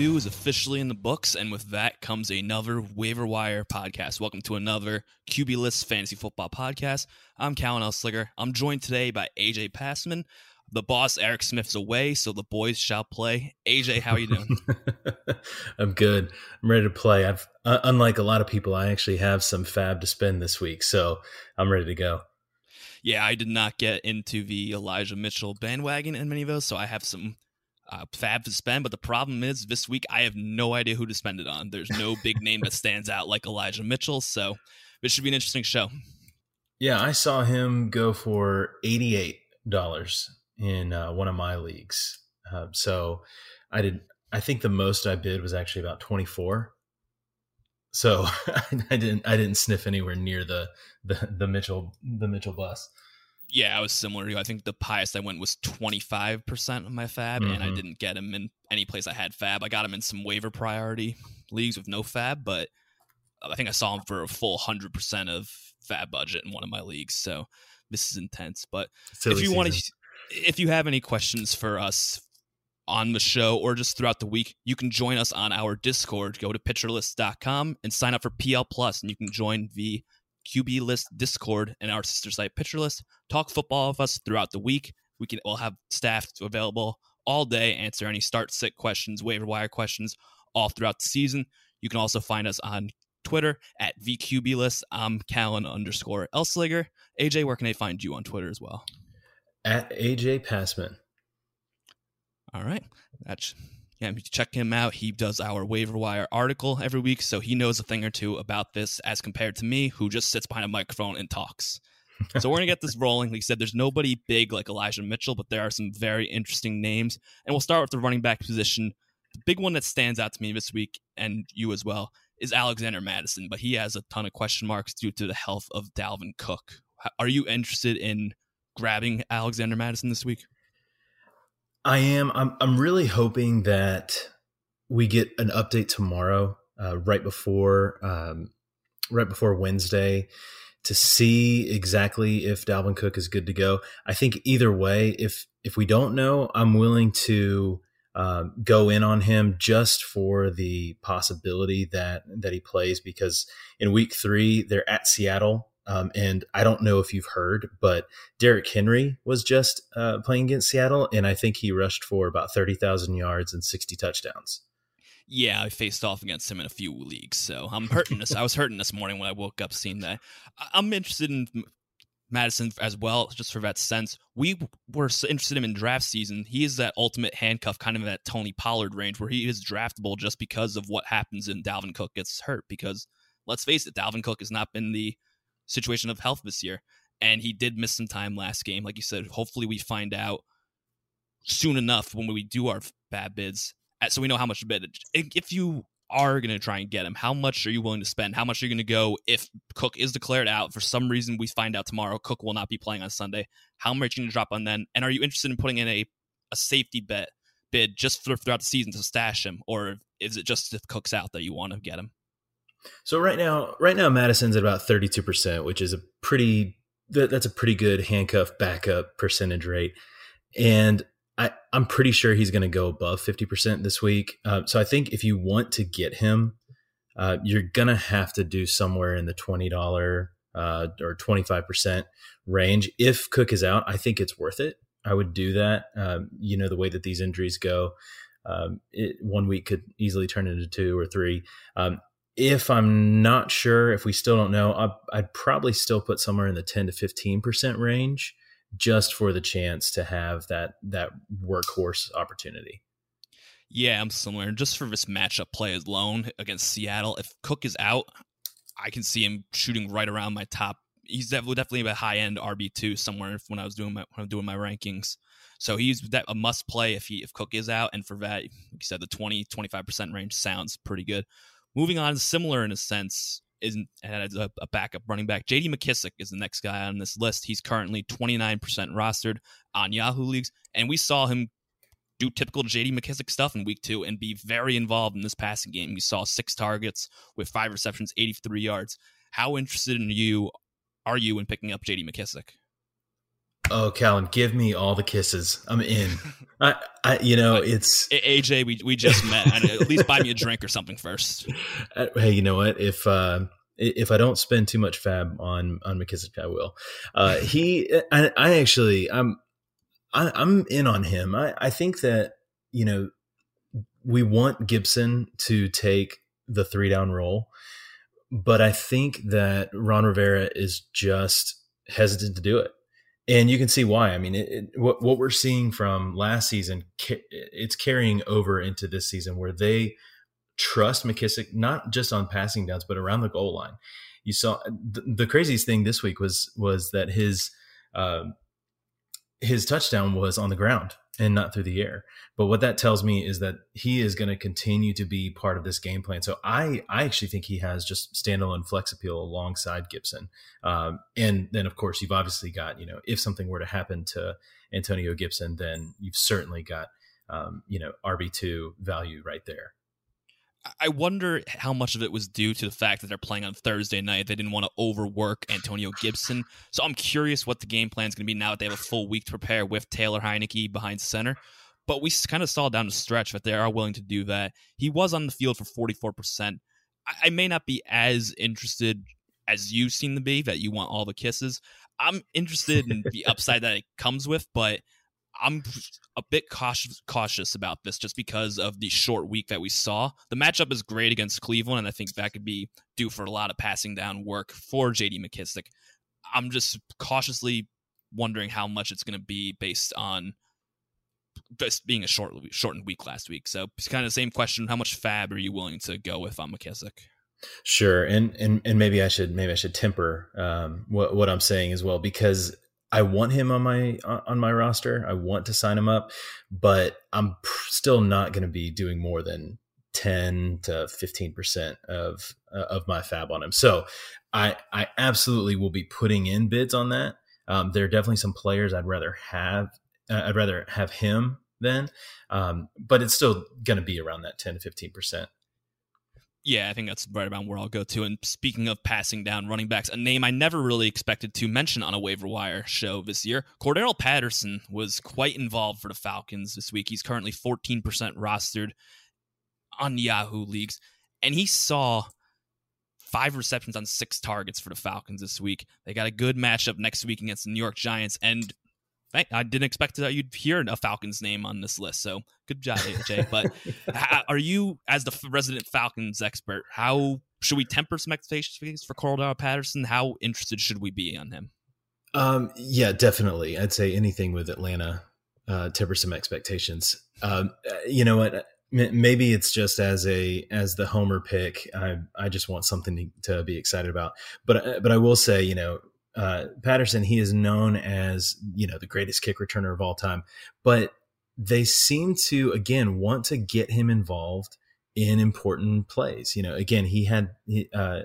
two is officially in the books, and with that comes another waiver wire podcast. Welcome to another QB List Fantasy Football podcast. I'm Callen Elslager. I'm joined today by AJ Passman. The boss Eric Smith's away, so the boys shall play. AJ, how are you doing? I'm good. I'm ready to play. I've uh, unlike a lot of people, I actually have some fab to spend this week, so I'm ready to go. Yeah, I did not get into the Elijah Mitchell bandwagon in many of those, so I have some uh, fab to spend. But the problem is, this week I have no idea who to spend it on. There's no big name that stands out like Elijah Mitchell, so this should be an interesting show. Yeah, I saw him go for eighty-eight dollars in uh, one of my leagues. Uh, so I did. I think the most I bid was actually about twenty-four. So I didn't. I didn't sniff anywhere near the the, the Mitchell the Mitchell bus. Yeah, I was similar to you. I think the highest I went was 25% of my fab, mm-hmm. and I mm-hmm. didn't get him in any place I had fab. I got him in some waiver priority leagues with no fab, but I think I saw him for a full 100% of fab budget in one of my leagues. So this is intense. But Silly if you want to, if you have any questions for us on the show or just throughout the week, you can join us on our Discord. Go to pitcherlist.com and sign up for PL Plus, and you can join the QB List Discord and our sister site Pitcher List. Talk football with us throughout the week. We can all have staff available all day, answer any start sit questions, waiver wire questions all throughout the season. You can also find us on Twitter at VQB List. I'm Callen underscore Elslager. AJ, where can they find you on Twitter as well? At AJ Passman. All right. That's yeah, check him out. He does our waiver wire article every week, so he knows a thing or two about this as compared to me, who just sits behind a microphone and talks. so we're gonna get this rolling. Like I said, there's nobody big like Elijah Mitchell, but there are some very interesting names. And we'll start with the running back position. The big one that stands out to me this week, and you as well, is Alexander Mattison, but he has a ton of question marks due to the health of Dalvin Cook. Are you interested in grabbing Alexander Mattison this week? I am. I'm. I'm really hoping that we get an update tomorrow, uh, right before, um, right before Wednesday, to see exactly if Dalvin Cook is good to go. I think either way, if if we don't know, I'm willing to um, go in on him just for the possibility that that he plays because in Week Three they're at Seattle um, and I don't know if you've heard, but Derrick Henry was just uh, playing against Seattle, and I think he rushed for about 30,000 yards and 60 touchdowns. Yeah, I faced off against him in a few leagues, so I'm hurting this. I was hurting this morning when I woke up seeing that. I'm interested in Mattison as well, just for that sense. We were interested in him in draft season. He is that ultimate handcuff, kind of that Tony Pollard range, where he is draftable just because of what happens in Dalvin Cook gets hurt. Because let's face it, Dalvin Cook has not been the situation of health this year. And he did miss some time last game. Like you said, hopefully we find out soon enough when we do our bad bids uh, so we know how much bid. If you are going to try and get him, how much are you willing to spend? How much are you going to go if Cook is declared out? For some reason, we find out tomorrow Cook will not be playing on Sunday. How much are you going to drop on then? And are you interested in putting in a, a safety bet bid just for, throughout the season to stash him? Or is it just if Cook's out that you want to get him? So right now, right now, Mattison's at about thirty-two percent, which is a pretty that's a pretty good handcuff backup percentage rate, and I I'm pretty sure he's going to go above fifty percent this week. Uh, so I think if you want to get him, uh, you're gonna have to do somewhere in the twenty dollar uh, or twenty five percent range. If Cook is out, I think it's worth it. I would do that. Um, you know the way that these injuries go. Um, it, one week could easily turn into two or three. Um, if I'm not sure, if we still don't know, I'd, I'd probably still put somewhere in the 10 to 15% range just for the chance to have that that workhorse opportunity. Yeah, I'm similar. Just for this matchup play alone against Seattle, if Cook is out, I can see him shooting right around my top. He's definitely definitely a high end RB two somewhere when I was doing my when I'm doing my rankings. So he's that a must play if he if Cook is out, and for that, like you said, the 20 25 percent range sounds pretty good. Moving on, similar in a sense, isn't as a, a, backup running back. J.D. McKissic is the next guy on this list. He's currently 29% rostered on Yahoo leagues, and we saw him do typical J.D. McKissic stuff in week two and be very involved in this passing game. We saw six targets with five receptions, 83 yards. How interested in you are you in picking up J.D. McKissic? Oh, Callan, give me all the kisses. I'm in. I, I, you know, it's AJ. We we just met. at least buy me a drink or something first. Uh, hey, you know what? If uh, if I don't spend too much fab on on McKissic, I will. Uh, he, I, I actually, I'm, I, am i am in on him. I, I think that you know we want Gibson to take the three down role, but I think that Ron Rivera is just hesitant to do it. And you can see why. I mean, it, it, what what we're seeing from last season, it's carrying over into this season, where they trust McKissic not just on passing downs, but around the goal line. You saw the, the craziest thing this week was was that his uh, his touchdown was on the ground and not through the air. But what that tells me is that he is going to continue to be part of this game plan. So I, I actually think he has just standalone flex appeal alongside Gibson. Um, and then of course you've obviously got, you know, if something were to happen to Antonio Gibson, then you've certainly got, um, you know, RB2 value right there. I wonder how much of it was due to the fact that they're playing on Thursday night. They didn't want to overwork Antonio Gibson. So I'm curious what the game plan is going to be now that they have a full week to prepare with Taylor Heinicke behind center. But we kind of saw down the stretch that they are willing to do that. He was on the field for 44%. I, I may not be as interested as you seem to be, that you want all the kisses. I'm interested in the upside that it comes with, but – I'm a bit cautious cautious about this just because of the short week that we saw. The matchup is great against Cleveland, and I think that could be due for a lot of passing down work for JD McKissic. I'm just cautiously wondering how much it's going to be based on just being a short shortened week last week. So it's kind of the same question: How much fab are you willing to go with on McKissic? Sure, and and and maybe I should maybe I should temper um, what what I'm saying as well because I want him on my on my roster. I want to sign him up, but I'm still not going to be doing more than 10 to 15% of uh, of my fab on him. So, I I absolutely will be putting in bids on that. Um, there are definitely some players I'd rather have uh, I'd rather have him than um, but it's still going to be around that 10 to 15%. Yeah, I think that's right around where I'll go to. And speaking of passing down running backs, a name I never really expected to mention on a waiver wire show this year, Cordarrelle Patterson was quite involved for the Falcons this week. He's currently 14% rostered on Yahoo leagues, and he saw five receptions on six targets for the Falcons this week. They got a good matchup next week against the New York Giants, and I didn't expect that you'd hear a Falcons name on this list. So good job, AJ. But are you, as the resident Falcons expert, how should we temper some expectations for Cordarrelle Patterson? How interested should we be on him? Um, yeah, definitely. I'd say anything with Atlanta uh, temper some expectations. Um, uh, you know what? Maybe it's just as a as the homer pick. I I just want something to, to be excited about. But uh, but I will say, you know, uh, Patterson, he is known as you know the greatest kick returner of all time, but they seem to again want to get him involved in important plays. You know, again, he had he, uh,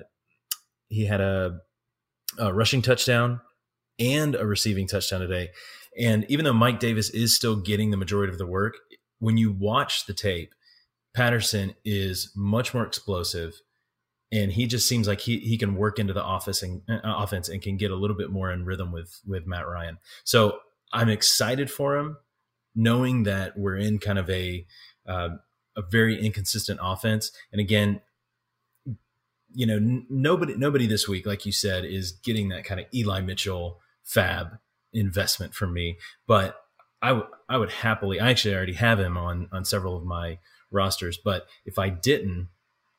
he had a, a rushing touchdown and a receiving touchdown today, and even though Mike Davis is still getting the majority of the work, when you watch the tape, Patterson is much more explosive and he just seems like he he can work into the office and uh, offense and can get a little bit more in rhythm with with Matt Ryan. So I'm excited for him, knowing that we're in kind of a uh, a very inconsistent offense. And again, you know, n- nobody nobody this week, like you said, is getting that kind of Eli Mitchell fab investment from me. But I, w- I would happily. I actually already have him on on several of my rosters. But if I didn't,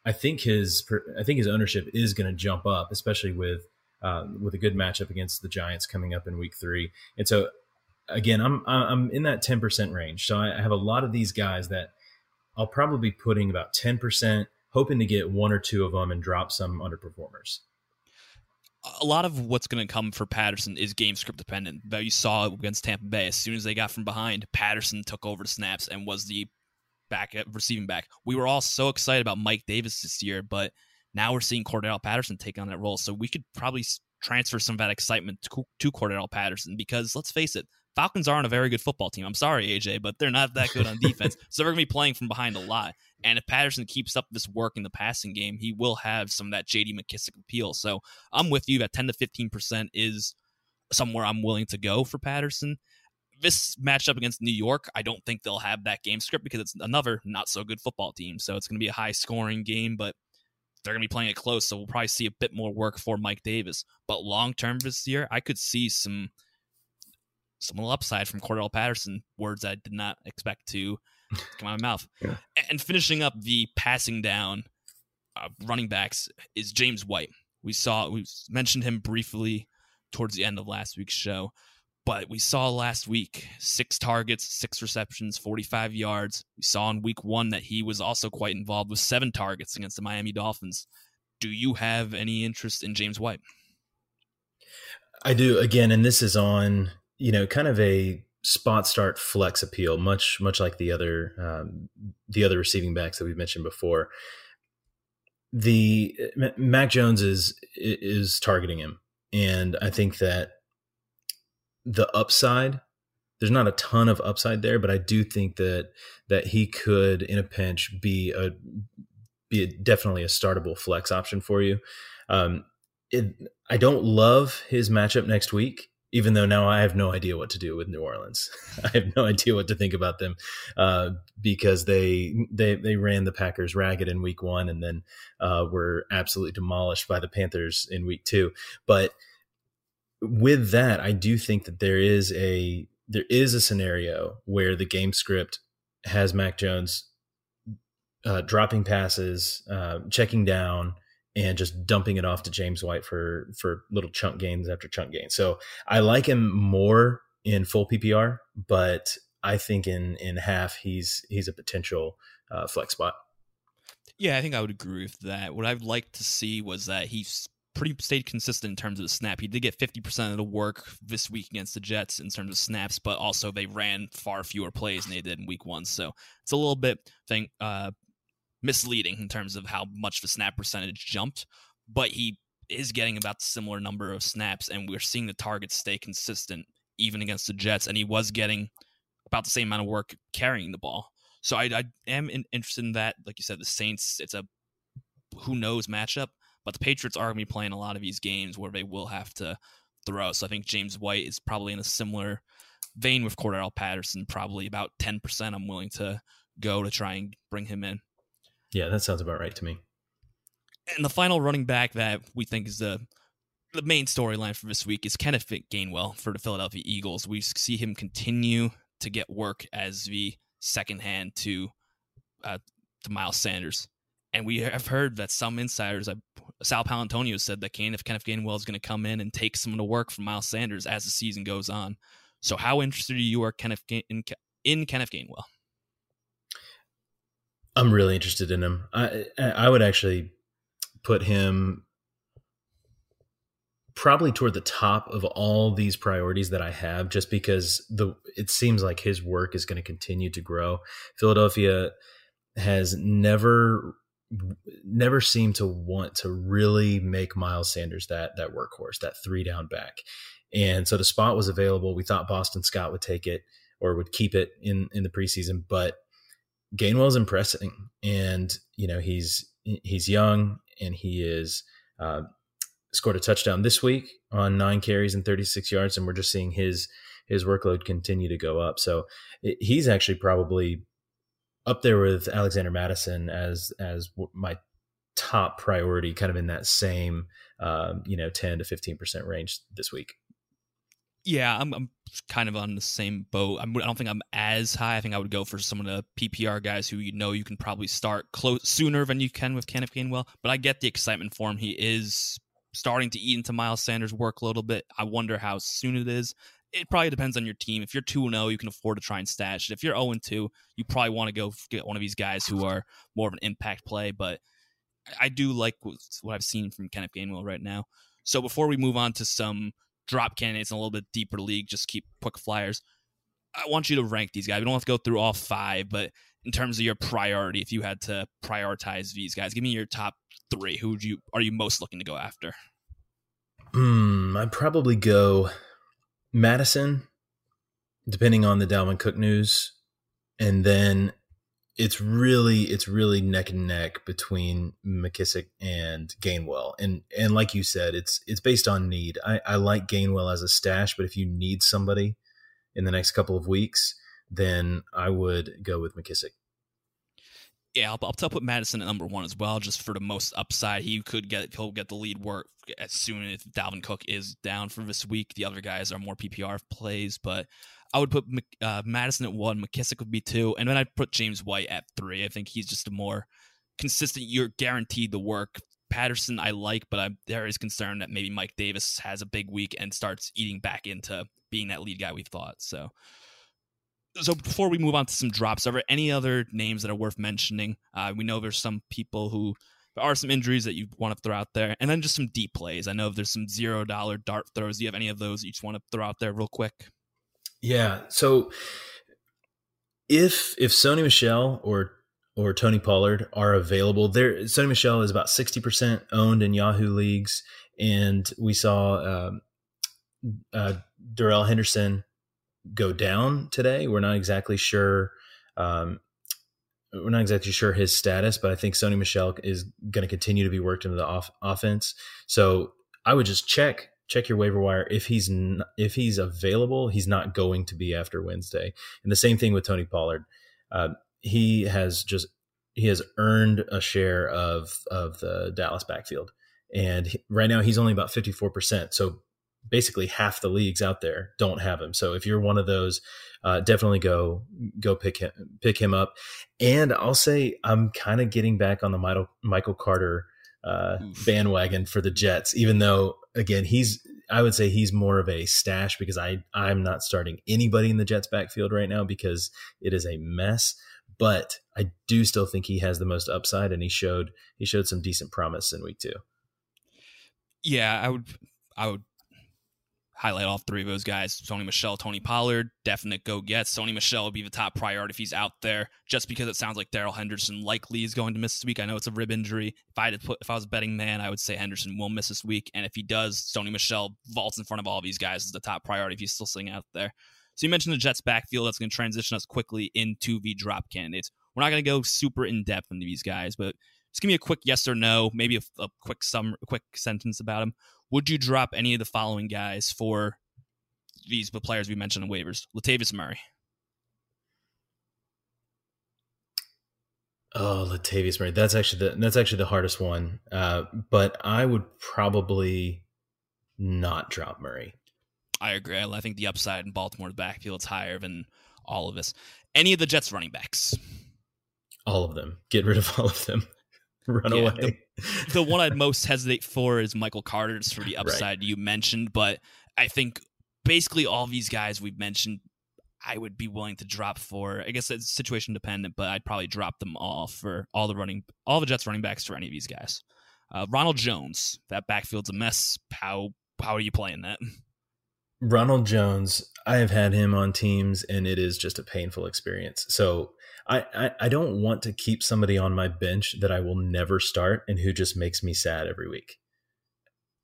I think his I think his ownership is going to jump up, especially with uh, with a good matchup against the Giants coming up in Week Three. And so, again, I'm I'm in that ten percent range. So I have a lot of these guys that I'll probably be putting about ten percent, hoping to get one or two of them and drop some underperformers. A lot of what's going to come for Patterson is game script dependent. But you saw against Tampa Bay, as soon as they got from behind, Patterson took over the snaps and was the back at receiving back. We were all so excited about Mike Davis this year, but now we're seeing Cordell Patterson take on that role. So we could probably transfer some of that excitement to, to Cordarrelle Patterson because let's face it, Falcons aren't a very good football team. I'm sorry, AJ, but they're not that good on defense. so they're going to be playing from behind a lot. And if Patterson keeps up this work in the passing game, he will have some of that JD McKissic appeal. So I'm with you that 10 to 15% is somewhere I'm willing to go for Patterson this matchup against New York, I don't think they'll have that game script because it's another not so good football team. So it's going to be a high scoring game, but they're going to be playing it close. So we'll probably see a bit more work for Mike Davis. But long term this year, I could see some some little upside from Cordell Patterson. Words I did not expect to come out of my mouth. Yeah. And finishing up the passing down uh, running backs is James White. We saw we mentioned him briefly towards the end of last week's show. But we saw last week six targets, six receptions, 45 yards. We saw in week one that he was also quite involved with seven targets against the Miami Dolphins. Do you have any interest in James White? I do. Again, and this is on, you know, kind of a spot start flex appeal, much much like the other um, the other receiving backs that we've mentioned before. The Mac Jones is is targeting him, and I think that the upside there's not a ton of upside there, but I do think that that he could in a pinch be a be a, definitely a startable flex option for you. Um, it, I don't love his matchup next week, even though now I have no idea what to do with New Orleans. I have no idea what to think about them uh, because they they they ran the Packers ragged in Week One and then uh, were absolutely demolished by the Panthers in Week Two, but with that, I do think that there is a there is a scenario where the game script has Mac Jones uh, dropping passes, uh, checking down, and just dumping it off to James White for for little chunk gains after chunk gains. So I like him more in full PPR, but I think in in half he's he's a potential uh, flex spot. Yeah, I think I would agree with that. What I'd like to see was that he's pretty stayed consistent in terms of the snap. He did get 50% of the work this week against the Jets in terms of snaps, but also they ran far fewer plays than they did in week one. So it's a little bit thing uh, misleading in terms of how much the snap percentage jumped, but he is getting about the similar number of snaps, and we're seeing the targets stay consistent even against the Jets, and he was getting about the same amount of work carrying the ball. So I, I am in, interested in that. Like you said, the Saints, it's a who knows matchup. But the Patriots are going to be playing a lot of these games where they will have to throw. So I think James White is probably in a similar vein with Cordarrelle Patterson, probably about 10% I'm willing to go to try and bring him in. Yeah, that sounds about right to me. And the final running back that we think is the the main storyline for this week is Kenneth Gainwell for the Philadelphia Eagles. We see him continue to get work as the second hand to uh, to Miles Sanders. And we have heard that some insiders, Sal Paolantonio said that Kenneth Gainwell is going to come in and take some of the work from Miles Sanders as the season goes on. So, how interested are you are Kenneth in, in Kenneth Gainwell? I'm really interested in him. I I would actually put him probably toward the top of all these priorities that I have, just because the it seems like his work is going to continue to grow. Philadelphia has never never seemed to want to really make Miles Sanders that that workhorse, that three down back. And so the spot was available. We thought Boston Scott would take it or would keep it in in the preseason, but Gainwell's impressing, and you know he's he's young and he is uh, scored a touchdown this week on nine carries and 36 yards, and we're just seeing his his workload continue to go up. So it, he's actually probably up there with Alexander Mattison as as my top priority, kind of in that same um, you know ten to fifteen percent range this week. Yeah, I'm, I'm kind of on the same boat. I'm, I do not think I'm as high. I think I would go for some of the PPR guys who you know you can probably start close sooner than you can with Kenneth Gainwell. But I get the excitement for him. He is starting to eat into Miles Sanders' work a little bit. I wonder how soon it is it probably depends on your team. If you're 2 0, you can afford to try and stash it. If you're 0 2, you probably want to go get one of these guys who are more of an impact play. But I do like what I've seen from Kenneth Gainwell right now. So before we move on to some drop candidates in a little bit deeper league, just keep quick flyers. I want you to rank these guys. We don't have to go through all five, but in terms of your priority, if you had to prioritize these guys, give me your top three. Who you are you most looking to go after? Hmm, I'd probably go Mattison, depending on the Dalvin Cook news, and then it's really it's really neck and neck between McKissic and Gainwell. And and like you said, it's it's based on need. I, I like Gainwell as a stash, but if you need somebody in the next couple of weeks, then I would go with McKissic. Yeah, I'll, I'll put Mattison at number one as well, just for the most upside. He could get he'll get the lead work as soon as Dalvin Cook is down for this week. The other guys are more PPR plays, but I would put uh, Mattison at one, McKissic would be two, and then I'd put James White at three. I think he's just a more consistent. You're guaranteed the work. Patterson I like, but I'm there is concern that maybe Mike Davis has a big week and starts eating back into being that lead guy we thought. So so before we move on to some drops, are there any other names that are worth mentioning? Uh, we know there's some people who there are some injuries that you want to throw out there, and then just some deep plays. I know if there's some zero dollar dart throws. Do you have any of those you just want to throw out there real quick? Yeah. So if if Sony Michel or or Tony Pollard are available, there Sony Michel is about sixty percent owned in Yahoo leagues, and we saw um, uh, Darrell Henderson go down today. We're not exactly sure. Um, we're not exactly sure his status, but I think Sony Michel is going to continue to be worked into the off- offense. So I would just check check your waiver wire if he's n- if he's available. He's not going to be after Wednesday, and the same thing with Tony Pollard. Uh, he has just he has earned a share of of the Dallas backfield, and right now he's only about fifty four percent. So basically half the leagues out there don't have him. So if you're one of those, uh, definitely go go pick him pick him up. And I'll say I'm kind of getting back on the Michael Michael Carter uh, bandwagon for the Jets, even though again he's I would say he's more of a stash because I I'm not starting anybody in the Jets backfield right now because it is a mess. But I do still think he has the most upside, and he showed he showed some decent promise in week two. Yeah, I would I would highlight all three of those guys Sony Michel, Tony Pollard, definite go get. Sony Michel would be the top priority if he's out there, just because it sounds like Darrell Henderson likely is going to miss this week. I know it's a rib injury. If I had put, if I was a betting man, I would say Henderson will miss this week. And if he does, Sony Michel vaults in front of all these guys as the top priority if he's still sitting out there. So you mentioned the Jets backfield. That's going to transition us quickly into the drop candidates. We're not going to go super in depth into these guys, but just give me a quick yes or no, maybe a, a quick sum, a quick sentence about them. Would you drop any of the following guys for these players we mentioned in waivers? Latavius Murray. Oh, Latavius Murray. That's actually the that's actually the hardest one. Uh, but I would probably not drop Murray. I agree. I think the upside in Baltimore's backfield is higher than all of us. Any of the Jets running backs? All of them. Get rid of all of them. Run yeah, away. The, the, one I'd most hesitate for is Michael Carter, just for the upside right. you mentioned. But I think basically all these guys we've mentioned, I would be willing to drop for. I guess it's situation dependent, but I'd probably drop them all for all the running, all the Jets running backs for any of these guys. Uh, Ronald Jones, that backfield's a mess. How how are you playing that? Ronald Jones, I have had him on teams, and it is just a painful experience. So I, I, I don't want to keep somebody on my bench that I will never start and who just makes me sad every week.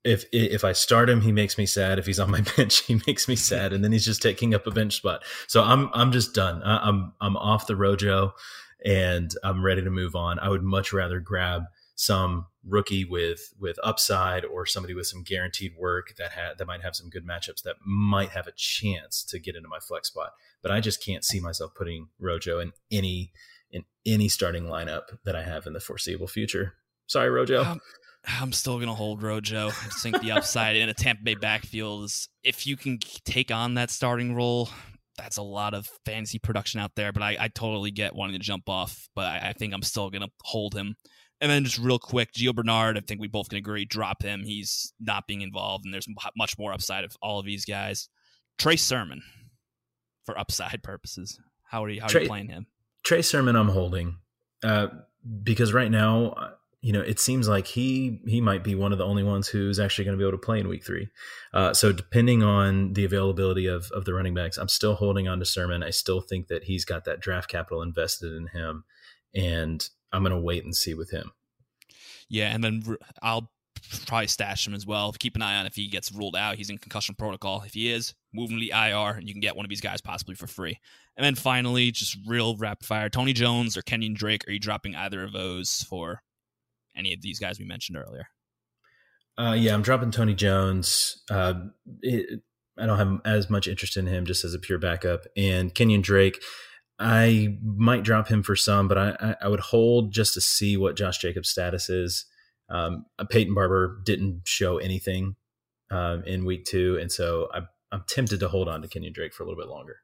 If if I start him, he makes me sad. If he's on my bench, he makes me sad, and then he's just taking up a bench spot. So I'm I'm just done. I, I'm I'm off the Rojo, and I'm ready to move on. I would much rather grab some rookie with with upside or somebody with some guaranteed work that had that might have some good matchups that might have a chance to get into my flex spot. But I just can't see myself putting Rojo in any in any starting lineup that I have in the foreseeable future. Sorry, Rojo. Um, I'm still gonna hold Rojo. I think the upside in a Tampa Bay backfield is if you can take on that starting role, that's a lot of fantasy production out there. But I, I totally get wanting to jump off. But I, I think I'm still gonna hold him and then just real quick, Gio Bernard, I think we both can agree, drop him. He's not being involved, and there's much more upside of all of these guys. Trey Sermon, for upside purposes, how are you? How Trey, you playing him? Trey Sermon, I'm holding uh, because right now, uh, you know, it seems like he he might be one of the only ones who's actually going to be able to play in Week Three. Uh, so depending on the availability of of the running backs, I'm still holding on to Sermon. I still think that he's got that draft capital invested in him, and I'm going to wait and see with him. Yeah, and then I'll probably stash him as well. Keep an eye on if he gets ruled out. He's in concussion protocol. If he is, move him to the IR, and you can get one of these guys possibly for free. And then finally, just real rapid fire: Tony Jones or Kenyon Drake. Are you dropping either of those for any of these guys we mentioned earlier? Uh, yeah, I'm dropping Tony Jones. Uh, it, I don't have as much interest in him just as a pure backup. And Kenyon Drake, I might drop him for some, but I, I would hold just to see what Josh Jacobs' status is. Um, Peyton Barber didn't show anything um, in week two, and so I, I'm tempted to hold on to Kenyon Drake for a little bit longer.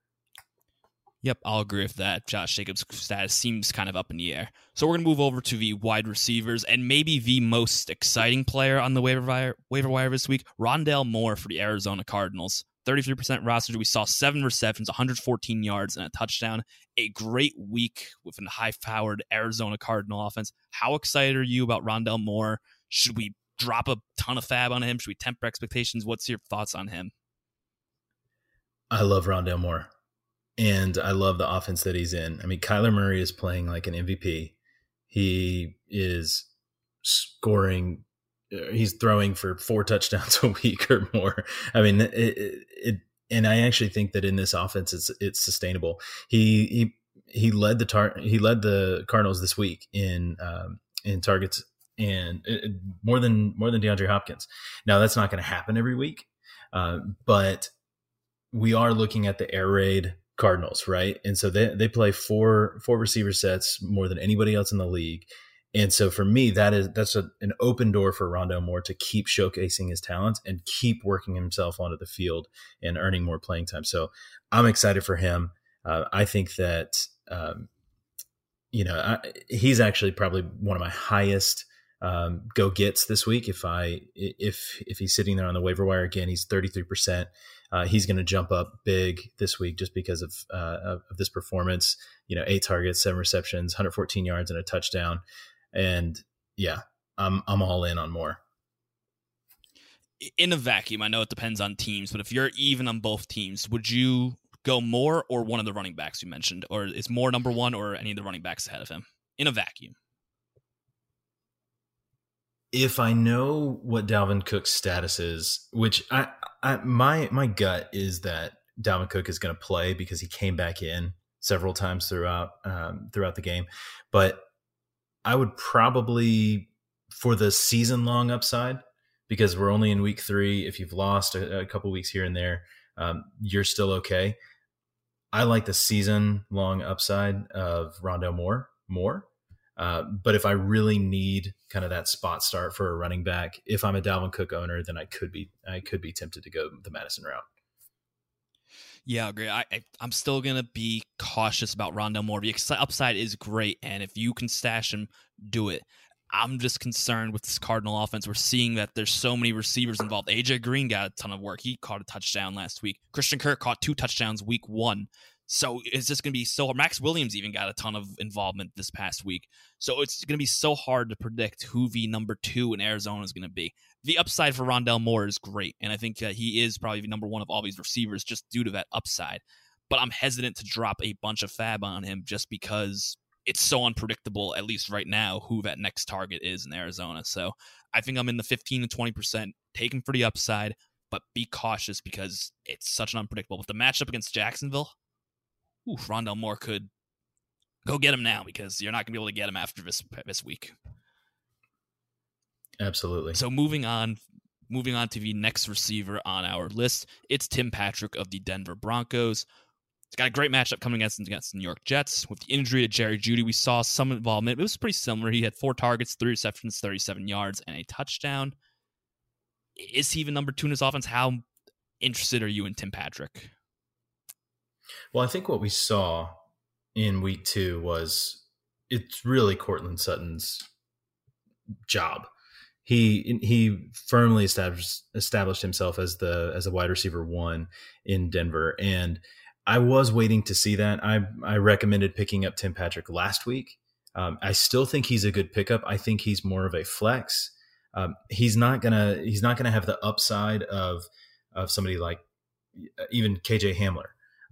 Yep, I'll agree with that. Josh Jacobs' status seems kind of up in the air. So we're going to move over to the wide receivers and maybe the most exciting player on the waiver wire, waiver wire this week, Rondale Moore for the Arizona Cardinals. 33% roster. We saw seven receptions, 114 yards, and a touchdown. A great week with a high powered Arizona Cardinal offense. How excited are you about Rondale Moore? Should we drop a ton of fab on him? Should we temper expectations? What's your thoughts on him? I love Rondale Moore and I love the offense that he's in. I mean, Kyler Murray is playing like an MVP. He is scoring. Uh, he's throwing for four touchdowns a week or more. I mean, it, it, it and I actually think that in this offense, it's it's sustainable. He he he led the tar he led the Cardinals this week in um, in targets and it, uh, more than more than DeAndre Hopkins. Now that's not going to happen every week, uh, but we are looking at the air raid Cardinals, right? And so they they play four four receiver sets more than anybody else in the league. And so for me, that is that's a, an open door for Rondo Moore to keep showcasing his talents and keep working himself onto the field and earning more playing time. So I'm excited for him. Uh, I think that um, you know I, he's actually probably one of my highest um, go gets this week. If I if if he's sitting there on the waiver wire again, he's 33 percent uh, he's going to jump up big this week just because of, uh, of, of this performance. You know, eight targets, seven receptions, 114 yards, and a touchdown. And yeah, I'm I'm all in on more. In a vacuum, I know it depends on teams, but if you're even on both teams, would you go more or one of the running backs you mentioned, or is more number one, or any of the running backs ahead of him in a vacuum? if I know what Dalvin Cook's status is, which I, I my my gut is that Dalvin Cook is going to play because he came back in several times throughout um, throughout the game, but I would probably for the season long upside because we're only in week three. If you've lost a, a couple weeks here and there, um, you're still okay. I like the season long upside of Rondo Moore more uh, but if I really need kind of that spot start for a running back, if I'm a Dalvin Cook owner, then I could be I could be tempted to go the Mattison route. Yeah, I agree. I, I am still gonna be cautious about Rondale Moore. The upside is great, and if you can stash him, do it. I'm just concerned with this Cardinal offense. We're seeing that there's so many receivers involved. AJ Green got a ton of work. He caught a touchdown last week. Christian Kirk caught two touchdowns week one. So it's just going to be so hard. Maxx Williams even got a ton of involvement this past week. So it's going to be so hard to predict who the number two in Arizona is going to be. The upside for Rondale Moore is great. And I think that he is probably number one of all these receivers just due to that upside. But I'm hesitant to drop a bunch of fab on him just because it's so unpredictable, at least right now, who that next target is in Arizona. So I think I'm in the 15 to 20%, taking for the upside, but be cautious because it's such an unpredictable. With the matchup against Jacksonville, oof, Rondale Moore could go get him now because you're not going to be able to get him after this this week. Absolutely. So moving on, moving on to the next receiver on our list, it's Tim Patrick of the Denver Broncos. He's got a great matchup coming against, against the New York Jets. With the injury to Jerry Jeudy, we saw some involvement. It was pretty similar. He had four targets, three receptions, 37 yards, and a touchdown. Is he even number two in his offense? How interested are you in Tim Patrick? Well, I think what we saw in week two was it's really Courtland Sutton's job. He he firmly established established himself as the as a wide receiver one in Denver, and I was waiting to see that. I I recommended picking up Tim Patrick last week. Um, I still think he's a good pickup. I think he's more of a flex. Um, he's not gonna he's not gonna have the upside of of somebody like even KJ Hamler.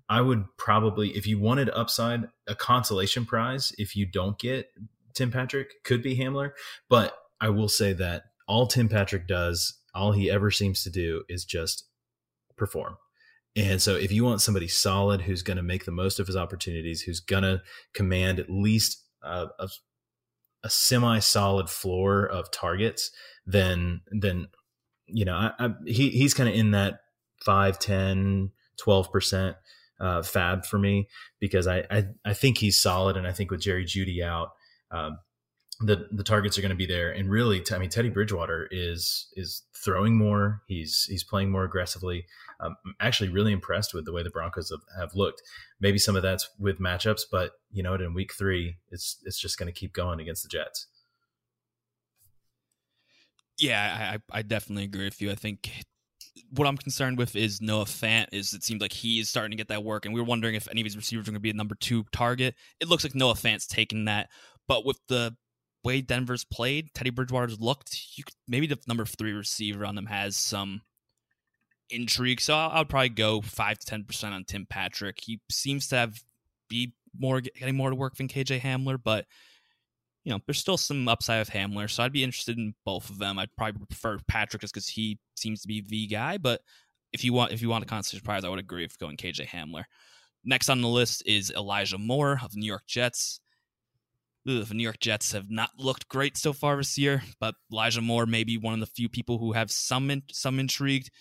I would probably, if you wanted upside, a consolation prize, if you don't get Tim Patrick, could be Hamler. But I will say that all Tim Patrick does, all he ever seems to do is just perform. And so if you want somebody solid who's going to make the most of his opportunities, who's going to command at least a, a, a semi solid floor of targets, then, then, you know, I, I, he, he's kind of in that 5, 10, 12% uh, fab for me because I, I, I think he's solid, and I think with Jerry Jeudy out, um, the the targets are going to be there. And really, I mean, Teddy Bridgewater is is throwing more. He's he's playing more aggressively. Um, I'm actually really impressed with the way the Broncos have, have, looked. Maybe some of that's with matchups, but you know, in week three, it's it's just going to keep going against the Jets. Yeah, I, I definitely agree with you. I think what I'm concerned with is Noah Fant. Is it seems like he is starting to get that work, and we are wondering if any of his receivers are going to be a number two target. It looks like Noah Fant's taking that, but with the way Denver's played, Teddy Bridgewater's looked, you could, maybe the number three receiver on them has some intrigue. So I would probably go five to ten percent on Tim Patrick. He seems to have be more getting more to work than KJ Hamler, but you know, there's still some upside of Hamler, so I'd be interested in both of them. I'd probably prefer Patrick just because he seems to be the guy. But if you want, if you want a constant surprise, I would agree with going KJ Hamler. Next on the list is Elijah Moore of the New York Jets. Ugh, the New York Jets have not looked great so far this year, but Elijah Moore may be one of the few people who have some in, some intrigued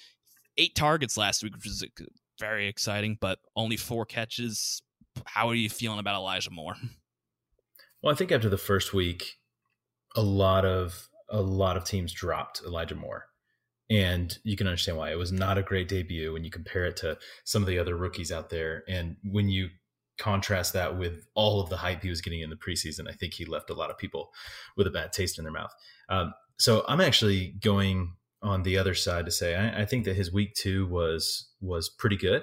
eight targets last week, which is very exciting, but only four catches. How are you feeling about Elijah Moore? Well, I think after the first week, a lot of a lot of teams dropped Elijah Moore. And you can understand why. It was not a great debut when you compare it to some of the other rookies out there. And when you contrast that with all of the hype he was getting in the preseason, I think he left a lot of people with a bad taste in their mouth. Um, so I'm actually going on the other side to say I, I think that his week two was was pretty good.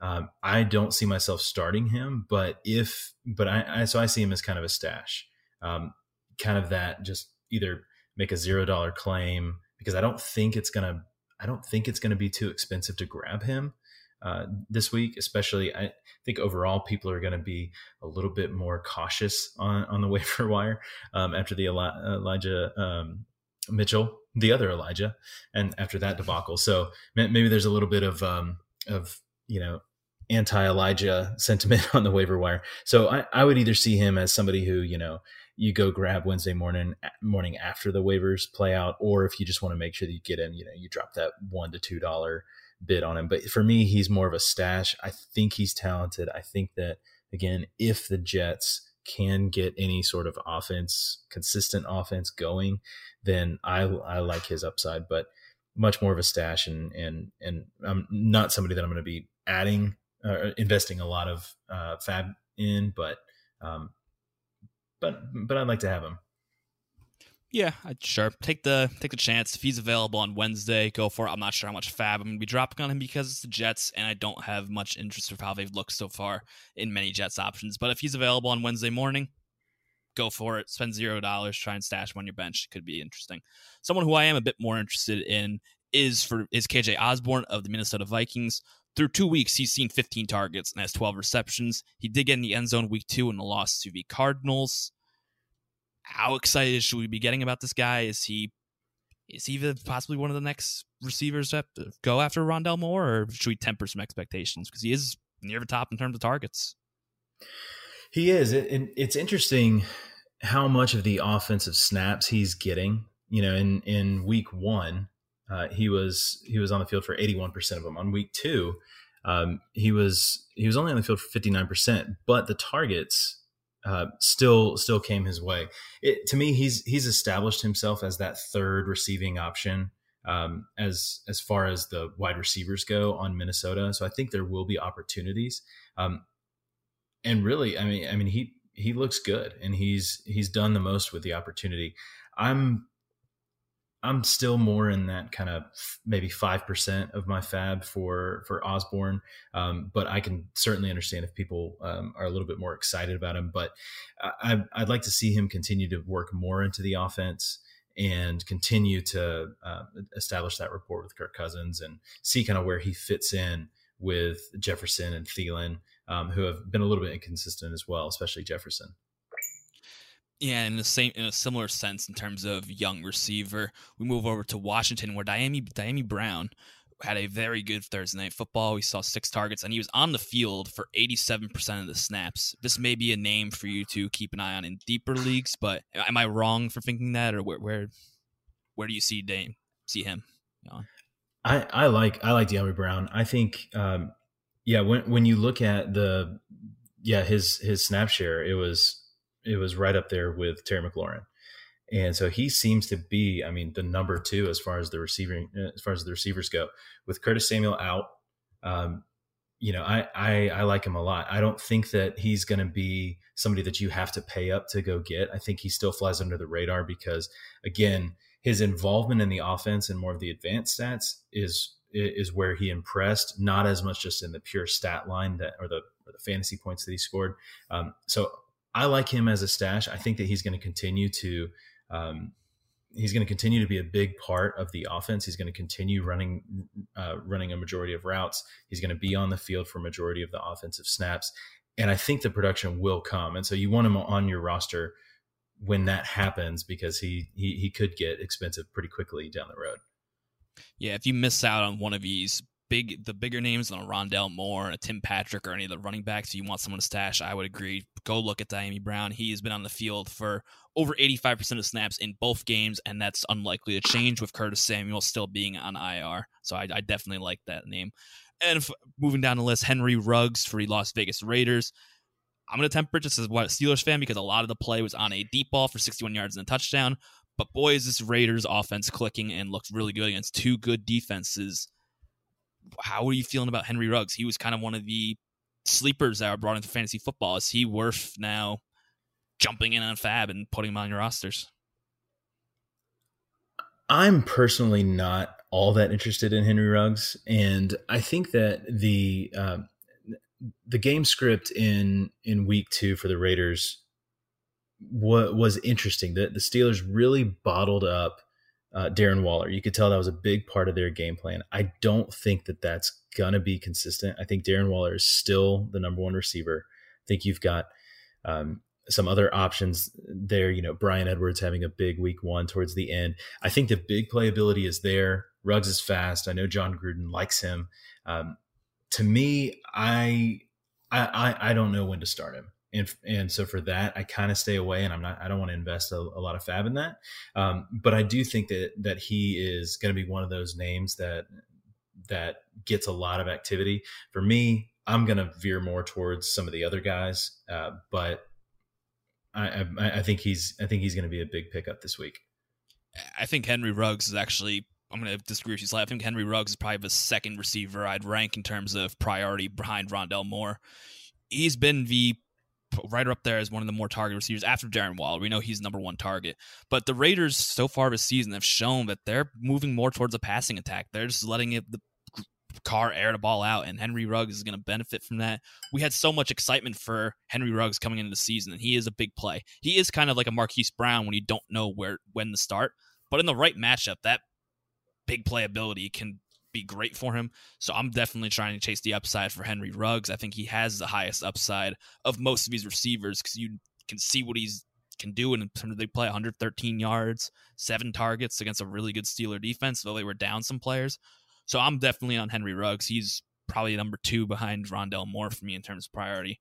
Um, I don't see myself starting him, but if but I, I, so I see him as kind of a stash, um, kind of that just either make a zero dollar claim because I don't think it's gonna I don't think it's gonna be too expensive to grab him uh, this week. Especially, I think overall people are gonna be a little bit more cautious on on the waiver wire um, after the Eli- Elijah um, Mitchell the other Elijah, and after that debacle. So maybe there's a little bit of um, of you know anti Elijah sentiment on the waiver wire. So I, I would either see him as somebody who you know you go grab Wednesday morning morning after the waivers play out, or if you just want to make sure that you get in, you know, you drop that one to two dollar bid on him. But for me, he's more of a stash. I think he's talented. I think that again, if the Jets can get any sort of offense, consistent offense going, then I I like his upside, but much more of a stash and and and I'm not somebody that I'm going to be adding or investing a lot of uh, fab in, but um, but but I'd like to have him. Yeah, I'd sure take the take the chance. If he's available on Wednesday, go for it. I'm not sure how much fab I'm gonna be dropping on him because it's the Jets, and I don't have much interest of how they've looked so far in many Jets options. But if he's available on Wednesday morning, go for it. Spend zero dollars, try and stash him on your bench. It could be interesting. Someone who I am a bit more interested in is for is KJ Osborn of the Minnesota Vikings. Through two weeks, he's seen 15 targets and has 12 receptions. He did get in the end zone week two in the loss to the Cardinals. How excited should we be getting about this guy? Is he is he possibly one of the next receivers that go after Rondale Moore, or should we temper some expectations because he is near the top in terms of targets? He is. and it's interesting how much of the offensive snaps he's getting. You know, in in week one, uh, he was he was on the field for eighty one percent of them. On week two, um, he was he was only on the field for fifty nine percent, but the targets uh, still still came his way. It, to me, he's he's established himself as that third receiving option um, as as far as the wide receivers go on Minnesota. So I think there will be opportunities. Um, and really, I mean, I mean, he he looks good, and he's he's done the most with the opportunity. I'm I'm still more in that kind of maybe five percent of my fab for for Osborn, um, but I can certainly understand if people um, are a little bit more excited about him. But I, would like to see him continue to work more into the offense and continue to uh, establish that rapport with Kirk Cousins and see kind of where he fits in with Jefferson and Thielen um, who have been a little bit inconsistent as well, especially Jefferson. Yeah, in the same in a similar sense in terms of young receiver, we move over to Washington where Dyami Dyami Brown had a very good Thursday night football. We saw six targets and he was on the field for 87% of the snaps. This may be a name for you to keep an eye on in deeper leagues, but am I wrong for thinking that or where where where do you see Dame see him? I, I like I like Dyami Brown. I think um, yeah when when you look at the yeah his his snap share it was it was right up there with Terry McLaurin. And so he seems to be, I mean, the number two as far as the receiving, as far as the receivers go. With Curtis Samuel out, um, you know, I, I I like him a lot. I don't think that he's going to be somebody that you have to pay up to go get. I think he still flies under the radar because, again, his involvement in the offense and more of the advanced stats is is where he impressed. Not as much just in the pure stat line that or the or the fantasy points that he scored. Um, so I like him as a stash. I think that he's going to continue to um, he's going to continue to be a big part of the offense. He's going to continue running uh, running a majority of routes. He's going to be on the field for majority of the offensive snaps, and I think the production will come. And so you want him on your roster when that happens because he he he could get expensive pretty quickly down the road. Yeah, if you miss out on one of these big the bigger names on a Rondale Moore, a Tim Patrick, or any of the running backs you want someone to stash, I would agree. Go look at Dyami Brown. He has been on the field for over 85% of snaps in both games, and that's unlikely to change with Curtis Samuel still being on IR. So I, I definitely like that name. And if, moving down the list, Henry Ruggs for the Las Vegas Raiders. I'm going to temper just as what Steelers fan because a lot of the play was on a deep ball for 61 yards and a touchdown. But boy, is this Raiders offense clicking and looks really good against two good defenses how are you feeling about Henry Ruggs? He was kind of one of the sleepers that were brought into fantasy football. Is he worth now jumping in on Fab and putting him on your rosters? I'm personally not all that interested in Henry Ruggs, and I think that the uh, the game script in in week two for the Raiders was, was interesting. The, the Steelers really bottled up uh, Darren Waller. You could tell that was a big part of their game plan. I don't think that that's going to be consistent. I think Darren Waller is still the number one receiver. I think you've got um, some other options there. You know, Bryan Edwards having a big week one towards the end. I think the big playability is there. Ruggs is fast. I know Jon Gruden likes him. Um, to me, I, I I don't know when to start him and and so for that i kind of stay away and i'm not i don't want to invest a, a lot of fab in that um, but i do think that that he is going to be one of those names that that gets a lot of activity for me i'm going to veer more towards some of the other guys uh, but I, I, I think he's i think he's going to be a big pickup this week i think henry ruggs is actually I'm going to disagree with you slightly. I think Henry Ruggs is probably the second receiver I'd rank in terms of priority behind Rondale Moore. He's been the right up there as one of the more target receivers after Darren Waller. We know he's number one target. But the Raiders so far this season have shown that they're moving more towards a passing attack. They're just letting it the car air the ball out, and Henry Ruggs is going to benefit from that. We had so much excitement for Henry Ruggs coming into the season, and he is a big play. He is kind of like a Marquise Brown when you don't know where when to start, but in the right matchup, that big playability can be great for him. So I'm definitely trying to chase the upside for Henry Ruggs. I think he has the highest upside of most of these receivers because you can see what he's can do of they play 113 yards, seven targets against a really good Steeler defense, though they were down some players. So I'm definitely on Henry Ruggs. He's probably number two behind Rondale Moore for me in terms of priority.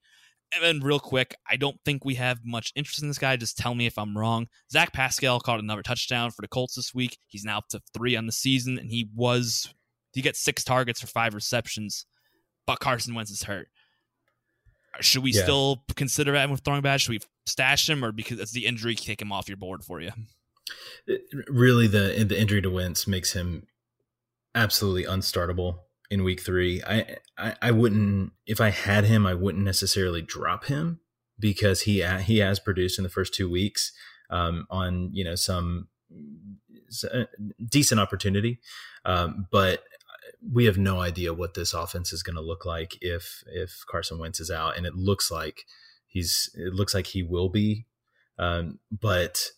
And then, real quick, I don't think we have much interest in this guy. Just tell me if I'm wrong. Zach Pascal caught another touchdown for the Colts this week. He's now up to three on the season, and he was he get six targets for five receptions, but Carson Wentz is hurt. Should we yeah. still consider him with throwing back? Should we stash him, or because it's the injury take him off your board for you? It, really, the the injury to Wentz makes him absolutely unstartable in week three. I, I, I wouldn't if I had him, I wouldn't necessarily drop him because he he has produced in the first two weeks um, on you know some uh, decent opportunity, um, but we have no idea what this offense is going to look like if if Carson Wentz is out, and it looks like he's it looks like he will be, um, but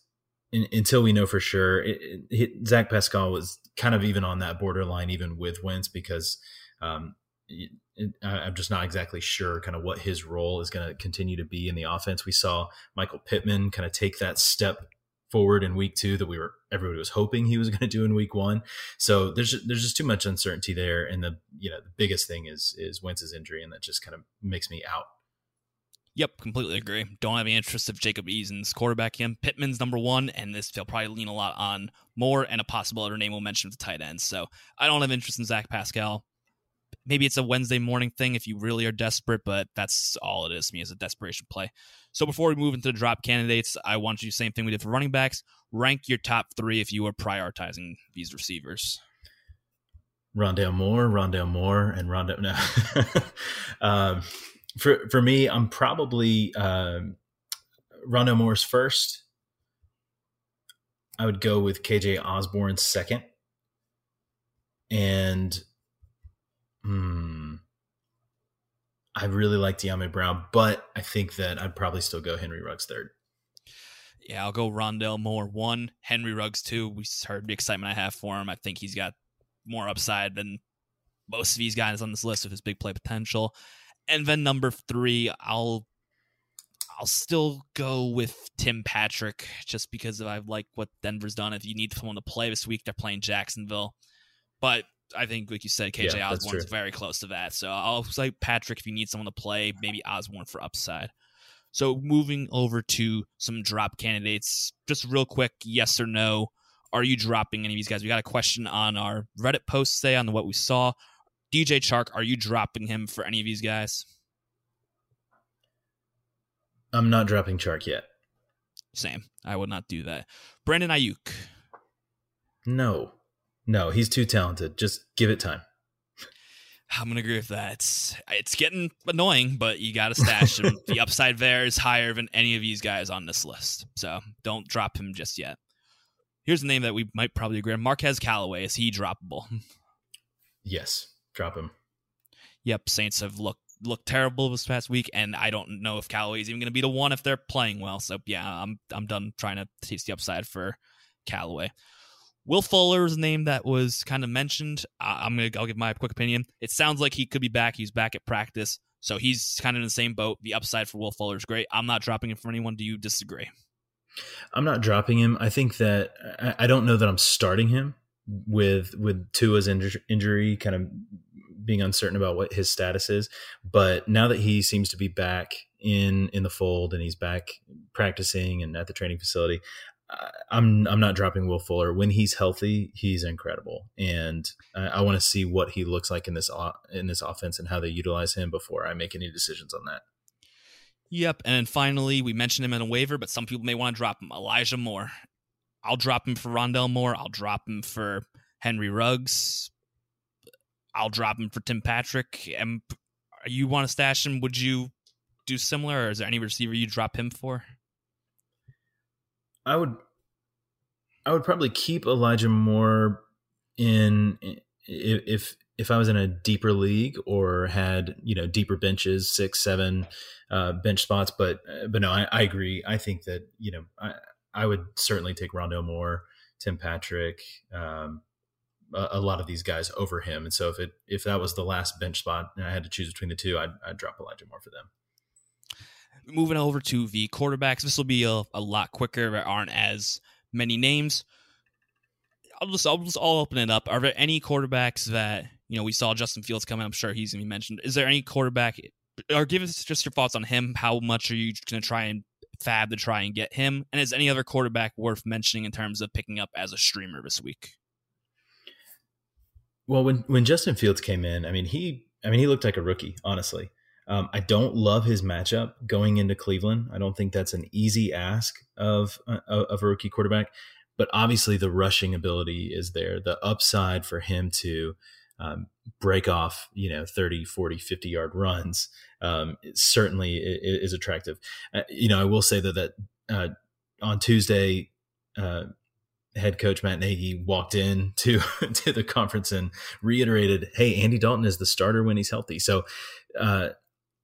in, until we know for sure, it, it, Zach Pascal was kind of even on that borderline, even with Wentz, because um, it, I'm just not exactly sure kind of what his role is going to continue to be in the offense. We saw Michael Pittman kind of take that step forward in week two that we were everybody was hoping he was going to do in week one. So there's there's just too much uncertainty there, and the you know the biggest thing is is Wentz's injury, and that just kind of makes me out. Yep, completely agree. Don't have any interest of Jacob Eason's quarterback him. Pittman's number one, and this they'll probably lean a lot on Moore and a possible other name we'll mention with the tight end. So I don't have interest in Zach Pascal. Maybe it's a Wednesday morning thing if you really are desperate, but that's all it is to me as a desperation play. So before we move into the drop candidates, I want to do the same thing we did for running backs. Rank your top three if you are prioritizing these receivers. Rondale Moore, Rondale Moore, and Rondale. No. um, for for me, I'm probably um, Rondale Moore's first. I would go with KJ Osborn second, and hmm, I really like Dyami Brown, but I think that I'd probably still go Henry Ruggs third. Yeah, I'll go Rondale Moore one, Henry Ruggs two. We heard the excitement I have for him. I think he's got more upside than most of these guys on this list with his big play potential. And then number three, I'll I'll still go with Tim Patrick just because I like what Denver's done. If you need someone to play this week, they're playing Jacksonville. But I think, like you said, KJ yeah, Osborn's very close to that. So I'll say Patrick if you need someone to play, maybe Osborn for upside. So moving over to some drop candidates, just real quick, yes or no. Are you dropping any of these guys? We got a question on our Reddit post today on what we saw. DJ Chark, are you dropping him for any of these guys? I'm not dropping Chark yet. Same. I would not do that. Brandon Aiyuk. No. No, he's too talented. Just give it time. I'm gonna agree with that. It's, it's getting annoying, but you got to stash him. the upside there is higher than any of these guys on this list, so don't drop him just yet. Here's a name that we might probably agree on: Marquez Callaway. Is he droppable? Yes, drop him. Yep, Saints have looked looked terrible this past week, and I don't know if Callaway is even going to be the one if they're playing well. So yeah, I'm I'm done trying to taste the upside for Callaway. Will Fuller's name that was kind of mentioned. I'm gonna I'll give my quick opinion. It sounds like he could be back. He's back at practice, so he's kind of in the same boat. The upside for Will Fuller is great. I'm not dropping him for anyone. Do you disagree? I'm not dropping him. I think that I, I don't know that I'm starting him with with Tua's injury kind of being uncertain about what his status is. But now that he seems to be back in in the fold and he's back practicing and at the training facility, I'm I'm not dropping Will Fuller when he's healthy. He's incredible, and I, I want to see what he looks like in this in this offense and how they utilize him before I make any decisions on that. Yep, and then finally we mentioned him in a waiver, but some people may want to drop him. Elijah Moore, I'll drop him for Rondale Moore. I'll drop him for Henry Ruggs. I'll drop him for Tim Patrick. And you want to stash him? Would you do similar, or is there any receiver you drop him for? I would I would probably keep Elijah Moore in if if I was in a deeper league or had you know deeper benches, six, seven uh, bench spots. But but no, I, I, agree. I think that you know I I would certainly take Rondo Moore, Tim Patrick, um, a, a, lot of these guys over him. And so if it if that was the last bench spot and I had to choose between the two, I'd, I'd drop Elijah Moore for them moving over to the quarterbacks, this will be a, a lot quicker. There aren't as many names. I'll just I'll just I'll open it up. Are there any quarterbacks that you know we saw Justin Fields coming? I'm sure he's gonna be mentioned. Is there any quarterback or give us just your thoughts on him? How much are you gonna try and fab to try and get him? And is any other quarterback worth mentioning in terms of picking up as a streamer this week? Well, when when Justin Fields came in, I mean he I mean he looked like a rookie, honestly. Um, I don't love his matchup going into Cleveland. I don't think that's an easy ask of uh, of a rookie quarterback, but obviously the rushing ability is there. The upside for him to um, break off, you know, 30, 40, 50 yard runs um, certainly is, attractive. Uh, you know, I will say that that uh, on Tuesday, uh, head coach Matt Nagy walked in to to the conference and reiterated, "Hey, Andy Dalton is the starter when he's healthy." So uh,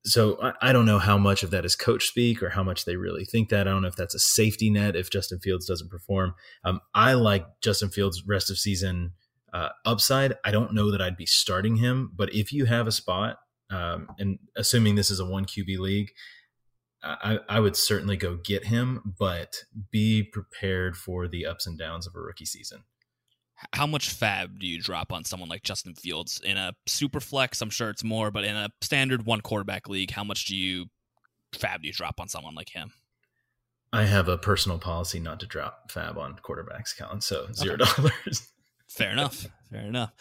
so I, I, don't know how much of that is coach speak or how much they really think that. I don't know if that's a safety net if Justin Fields doesn't perform. Um, I like Justin Fields' rest of season uh, upside. I don't know that I'd be starting him, but if you have a spot, um, and assuming this is a one QB league, I, I would certainly go get him, but be prepared for the ups and downs of a rookie season how much fab do you drop on someone like Justin Fields in a super flex? I'm sure it's more, but in a standard one quarterback league, how much do you fab do you drop on someone like him? I have a personal policy not to drop fab on quarterbacks, Callen. So zero dollars. Okay. Fair enough. Fair enough.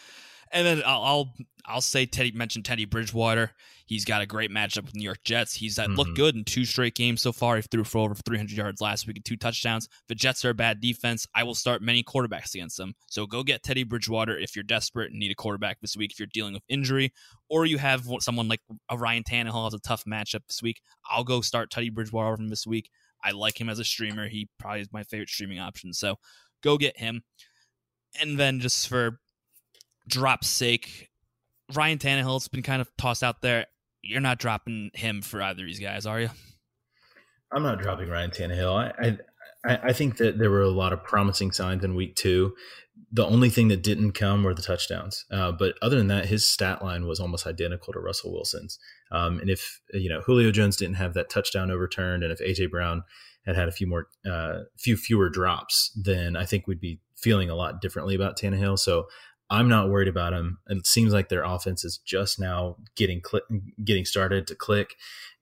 And then I'll, I'll, I'll say Teddy mentioned Teddy Bridgewater. He's got a great matchup with New York Jets. He's mm-hmm. looked good in two straight games so far. He threw for over 300 yards last week and two touchdowns. The Jets are a bad defense. I will start many quarterbacks against them. So go get Teddy Bridgewater if you're desperate and need a quarterback this week. If you're dealing with injury, or you have someone like a Ryan Tannehill has a tough matchup this week, I'll go start Teddy Bridgewater from this week. I like him as a streamer. He probably is my favorite streaming option. So go get him. And then just for drop's sake, Ryan Tannehill's been kind of tossed out there. You're not dropping him for either of these guys, are you? I'm not dropping Ryan Tannehill. I, I, I think that there were a lot of promising signs in week two. The only thing that didn't come were the touchdowns. Uh, but other than that, his stat line was almost identical to Russell Wilson's. Um, and if you know Julio Jones didn't have that touchdown overturned, and if AJ Brown had had a few more, uh, few fewer drops, then I think we'd be feeling a lot differently about Tannehill. So I'm not worried about him. It seems like their offense is just now getting cl- getting started to click,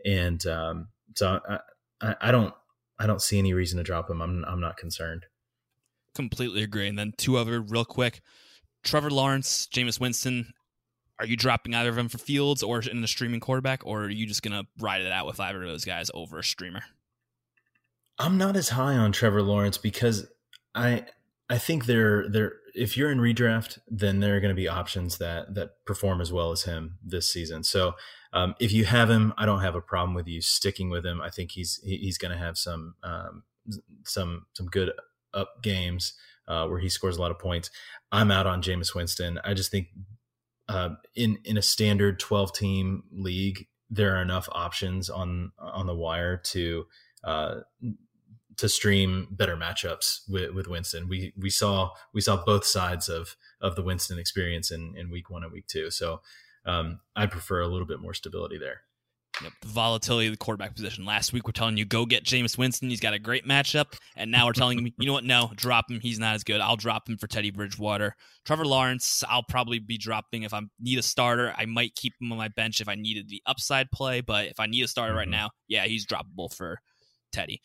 and um, so I, I, I, don't I don't see any reason to drop him. I'm I'm not concerned. Completely agree. And then two other real quick: Trevor Lawrence, Jameis Winston. Are you dropping either of them for Fields or in a streaming quarterback, or are you just gonna ride it out with either of those guys over a streamer? I'm not as high on Trevor Lawrence because I I think they're they're if you're in redraft, then there are going to be options that that perform as well as him this season. So um, if you have him, I don't have a problem with you sticking with him. I think he's he's going to have some um, some some good up games uh, where he scores a lot of points. I'm out on Jameis Winston. I just think uh, in in a standard 12 team league, there are enough options on on the wire to uh, to stream better matchups with, with Winston. We we saw we saw both sides of of the Winston experience in, in week one and week two. So um, I prefer a little bit more stability there. Yep. The volatility of the quarterback position. Last week we're telling you go get Jameis Winston. He's got a great matchup, and now we're telling you, you know what? No, drop him. He's not as good. I'll drop him for Teddy Bridgewater. Trevor Lawrence, I'll probably be dropping if I need a starter. I might keep him on my bench if I needed the upside play, but if I need a starter mm-hmm. right now, yeah, he's droppable for Teddy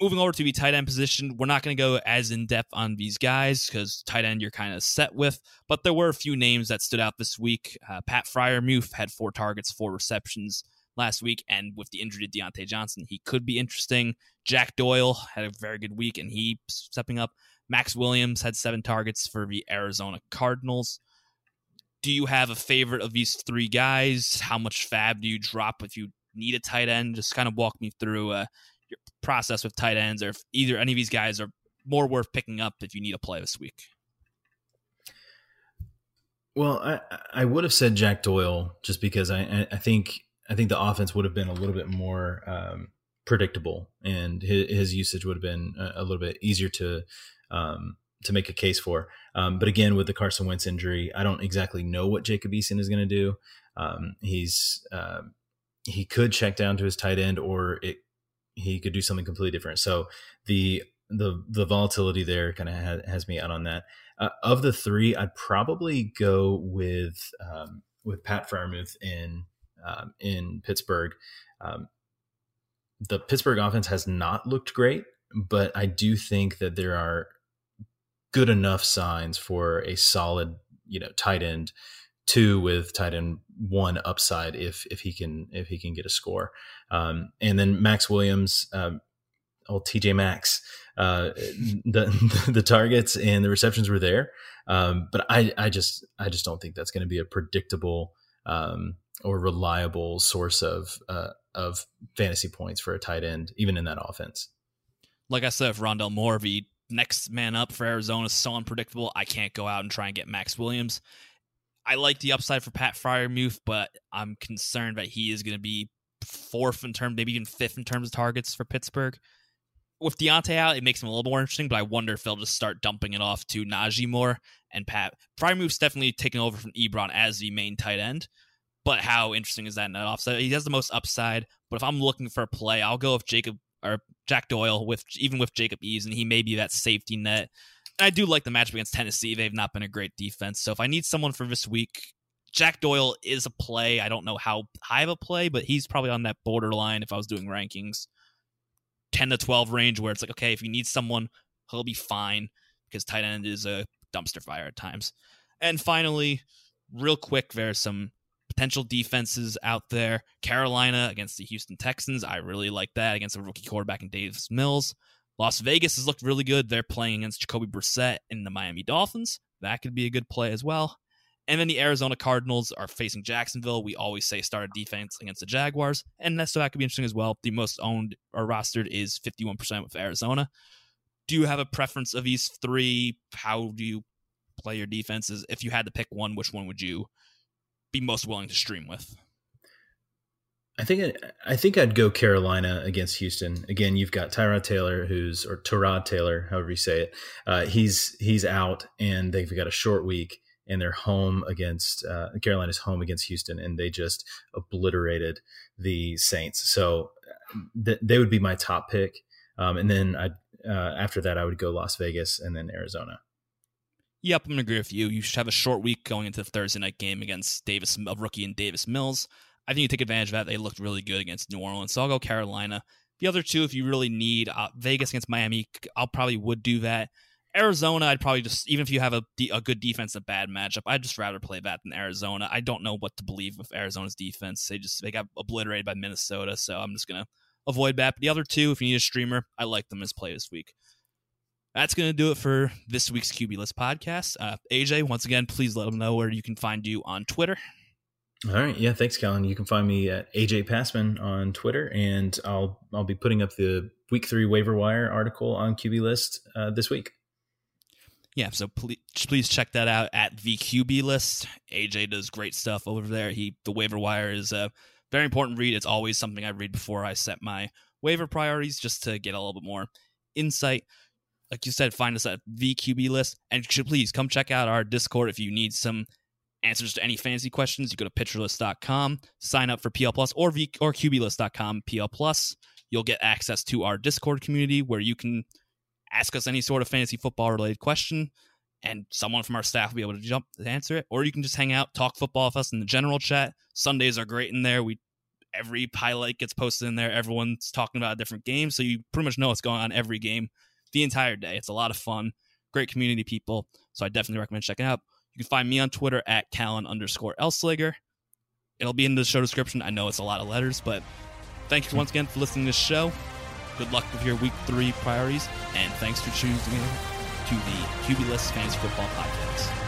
moving over to the tight end position, we're not going to go as in depth on these guys because tight end you're kind of set with. But there were a few names that stood out this week. Uh, Pat Freiermuth had four targets, four receptions last week, and with the injury to Diontae Johnson, he could be interesting. Jack Doyle had a very good week, and he stepping up. Maxx Williams had seven targets for the Arizona Cardinals. Do you have a favorite of these three guys? How much fab do you drop if you need a tight end? Just kind of walk me through uh, process with tight ends, or if either any of these guys are more worth picking up if you need a play this week. Well, I I would have said Jack Doyle just because I I think I think the offense would have been a little bit more um, predictable, and his, his, usage would have been a, little bit easier to um, to make a case for. Um, but again, with the Carson Wentz injury, I don't exactly know what Jacob Eason is going to do. Um, he's uh, he could check down to his tight end, or it he could do something completely different. So the the the volatility there kind of has, has, me out on that. Uh, of the three, I'd probably go with um, with Pat Freiermuth in um, in Pittsburgh. Um, the Pittsburgh offense has not looked great, but I do think that there are good enough signs for a solid, you know, tight end two with tight end one upside if if he can if he can get a score. Um, and then Maxx Williams, um, old TJ Maxx, uh, the the targets and the receptions were there, um, but I I just I just don't think that's going to be a predictable um, or reliable source of uh, of fantasy points for a tight end, even in that offense. Like I said, if Rondale the next man up for Arizona is so unpredictable, I can't go out and try and get Maxx Williams. I like the upside for Pat Freiermuth, but I'm concerned that he is going to be fourth in terms, maybe even fifth in terms of targets for Pittsburgh. With Diontae out, it makes him a little more interesting, but I wonder if they'll just start dumping it off to Najee more and Pat. Freiermuth's definitely taking over from Ebron as the main tight end, but how interesting is that in that offset? He has the most upside, but if I'm looking for a play, I'll go with Jacob or Jack Doyle with even with Jacob Eason. He may be that safety net. And I do like the matchup against Tennessee. They've not been a great defense. So if I need someone for this week, Jack Doyle is a play. I don't know how high of a play, but he's probably on that borderline if I was doing rankings. 10 to 12 range where it's like, okay, if you need someone, he'll be fine because tight end is a dumpster fire at times. And finally, real quick, there's some potential defenses out there. Carolina against the Houston Texans. I really like that against a rookie quarterback in Davis Mills. Las Vegas has looked really good. They're playing against Jacoby Brissett in the Miami Dolphins. That could be a good play as well. And then the Arizona Cardinals are facing Jacksonville. We always say start a defense against the Jaguars. And that's so that could be interesting as well. The most owned or rostered is 51% with Arizona. Do you have a preference of these three? How do you play your defenses? If you had to pick one, which one would you be most willing to stream with? I think I think I'd go Carolina against Houston. Again, you've got Tyrod Taylor, who's or Tyrod Taylor, however you say it. Uh, he's he's out, and they've got a short week, and they're home against uh, Carolina's home against Houston, and they just obliterated the Saints. So th- they would be my top pick, um, and then I uh, after that I would go Las Vegas and then Arizona. Yep, I'm gonna agree with you. You should have a short week going into the Thursday night game against Davis, a rookie in Davis Mills. I think you take advantage of that. They looked really good against New Orleans, so I'll go Carolina. The other two, if you really need uh, Vegas against Miami, I'll probably would do that. Arizona, I'd probably just even if you have a, a good defense, a bad matchup, I'd just rather play that than Arizona. I don't know what to believe with Arizona's defense. They just they got obliterated by Minnesota, so I'm just gonna avoid that. But the other two, if you need a streamer, I like them as play this week that's to do it for this week's QB List podcast. Uh, AJ, once again, please let them know where you can find you on Twitter. All right, yeah, thanks, Callen. You can find me at AJ Passman on Twitter, and I'll I'll be putting up the Week Three waiver wire article on QB List uh, this week. Yeah, so please please check that out at the QB List. AJ does great stuff over there. He the waiver wire is a very important read. It's always something I read before I set my waiver priorities, just to get a little bit more insight like you said, find us at the QB list. And please come check out our Discord if you need some answers to any fantasy questions. You go to pitcherlist.com, sign up for PL Plus or v, or QBlist.com PL Plus. You'll get access to our Discord community where you can ask us any sort of fantasy football related question, and someone from our staff will be able to jump to answer it. Or you can just hang out, talk football with us in the general chat. Sundays are great in there. We every highlight gets posted in there. Everyone's talking about a different game, so you pretty much know what's going on every game the entire day. It's a lot of fun, great community people. So I definitely recommend checking out. You can find me on Twitter at Callen underscore Elslager. It'll be in the show description. I know it's a lot of letters, but thank you once again for listening to this show. Good luck with your week three priorities, and thanks for choosing to the QB List Fantasy Football Podcast.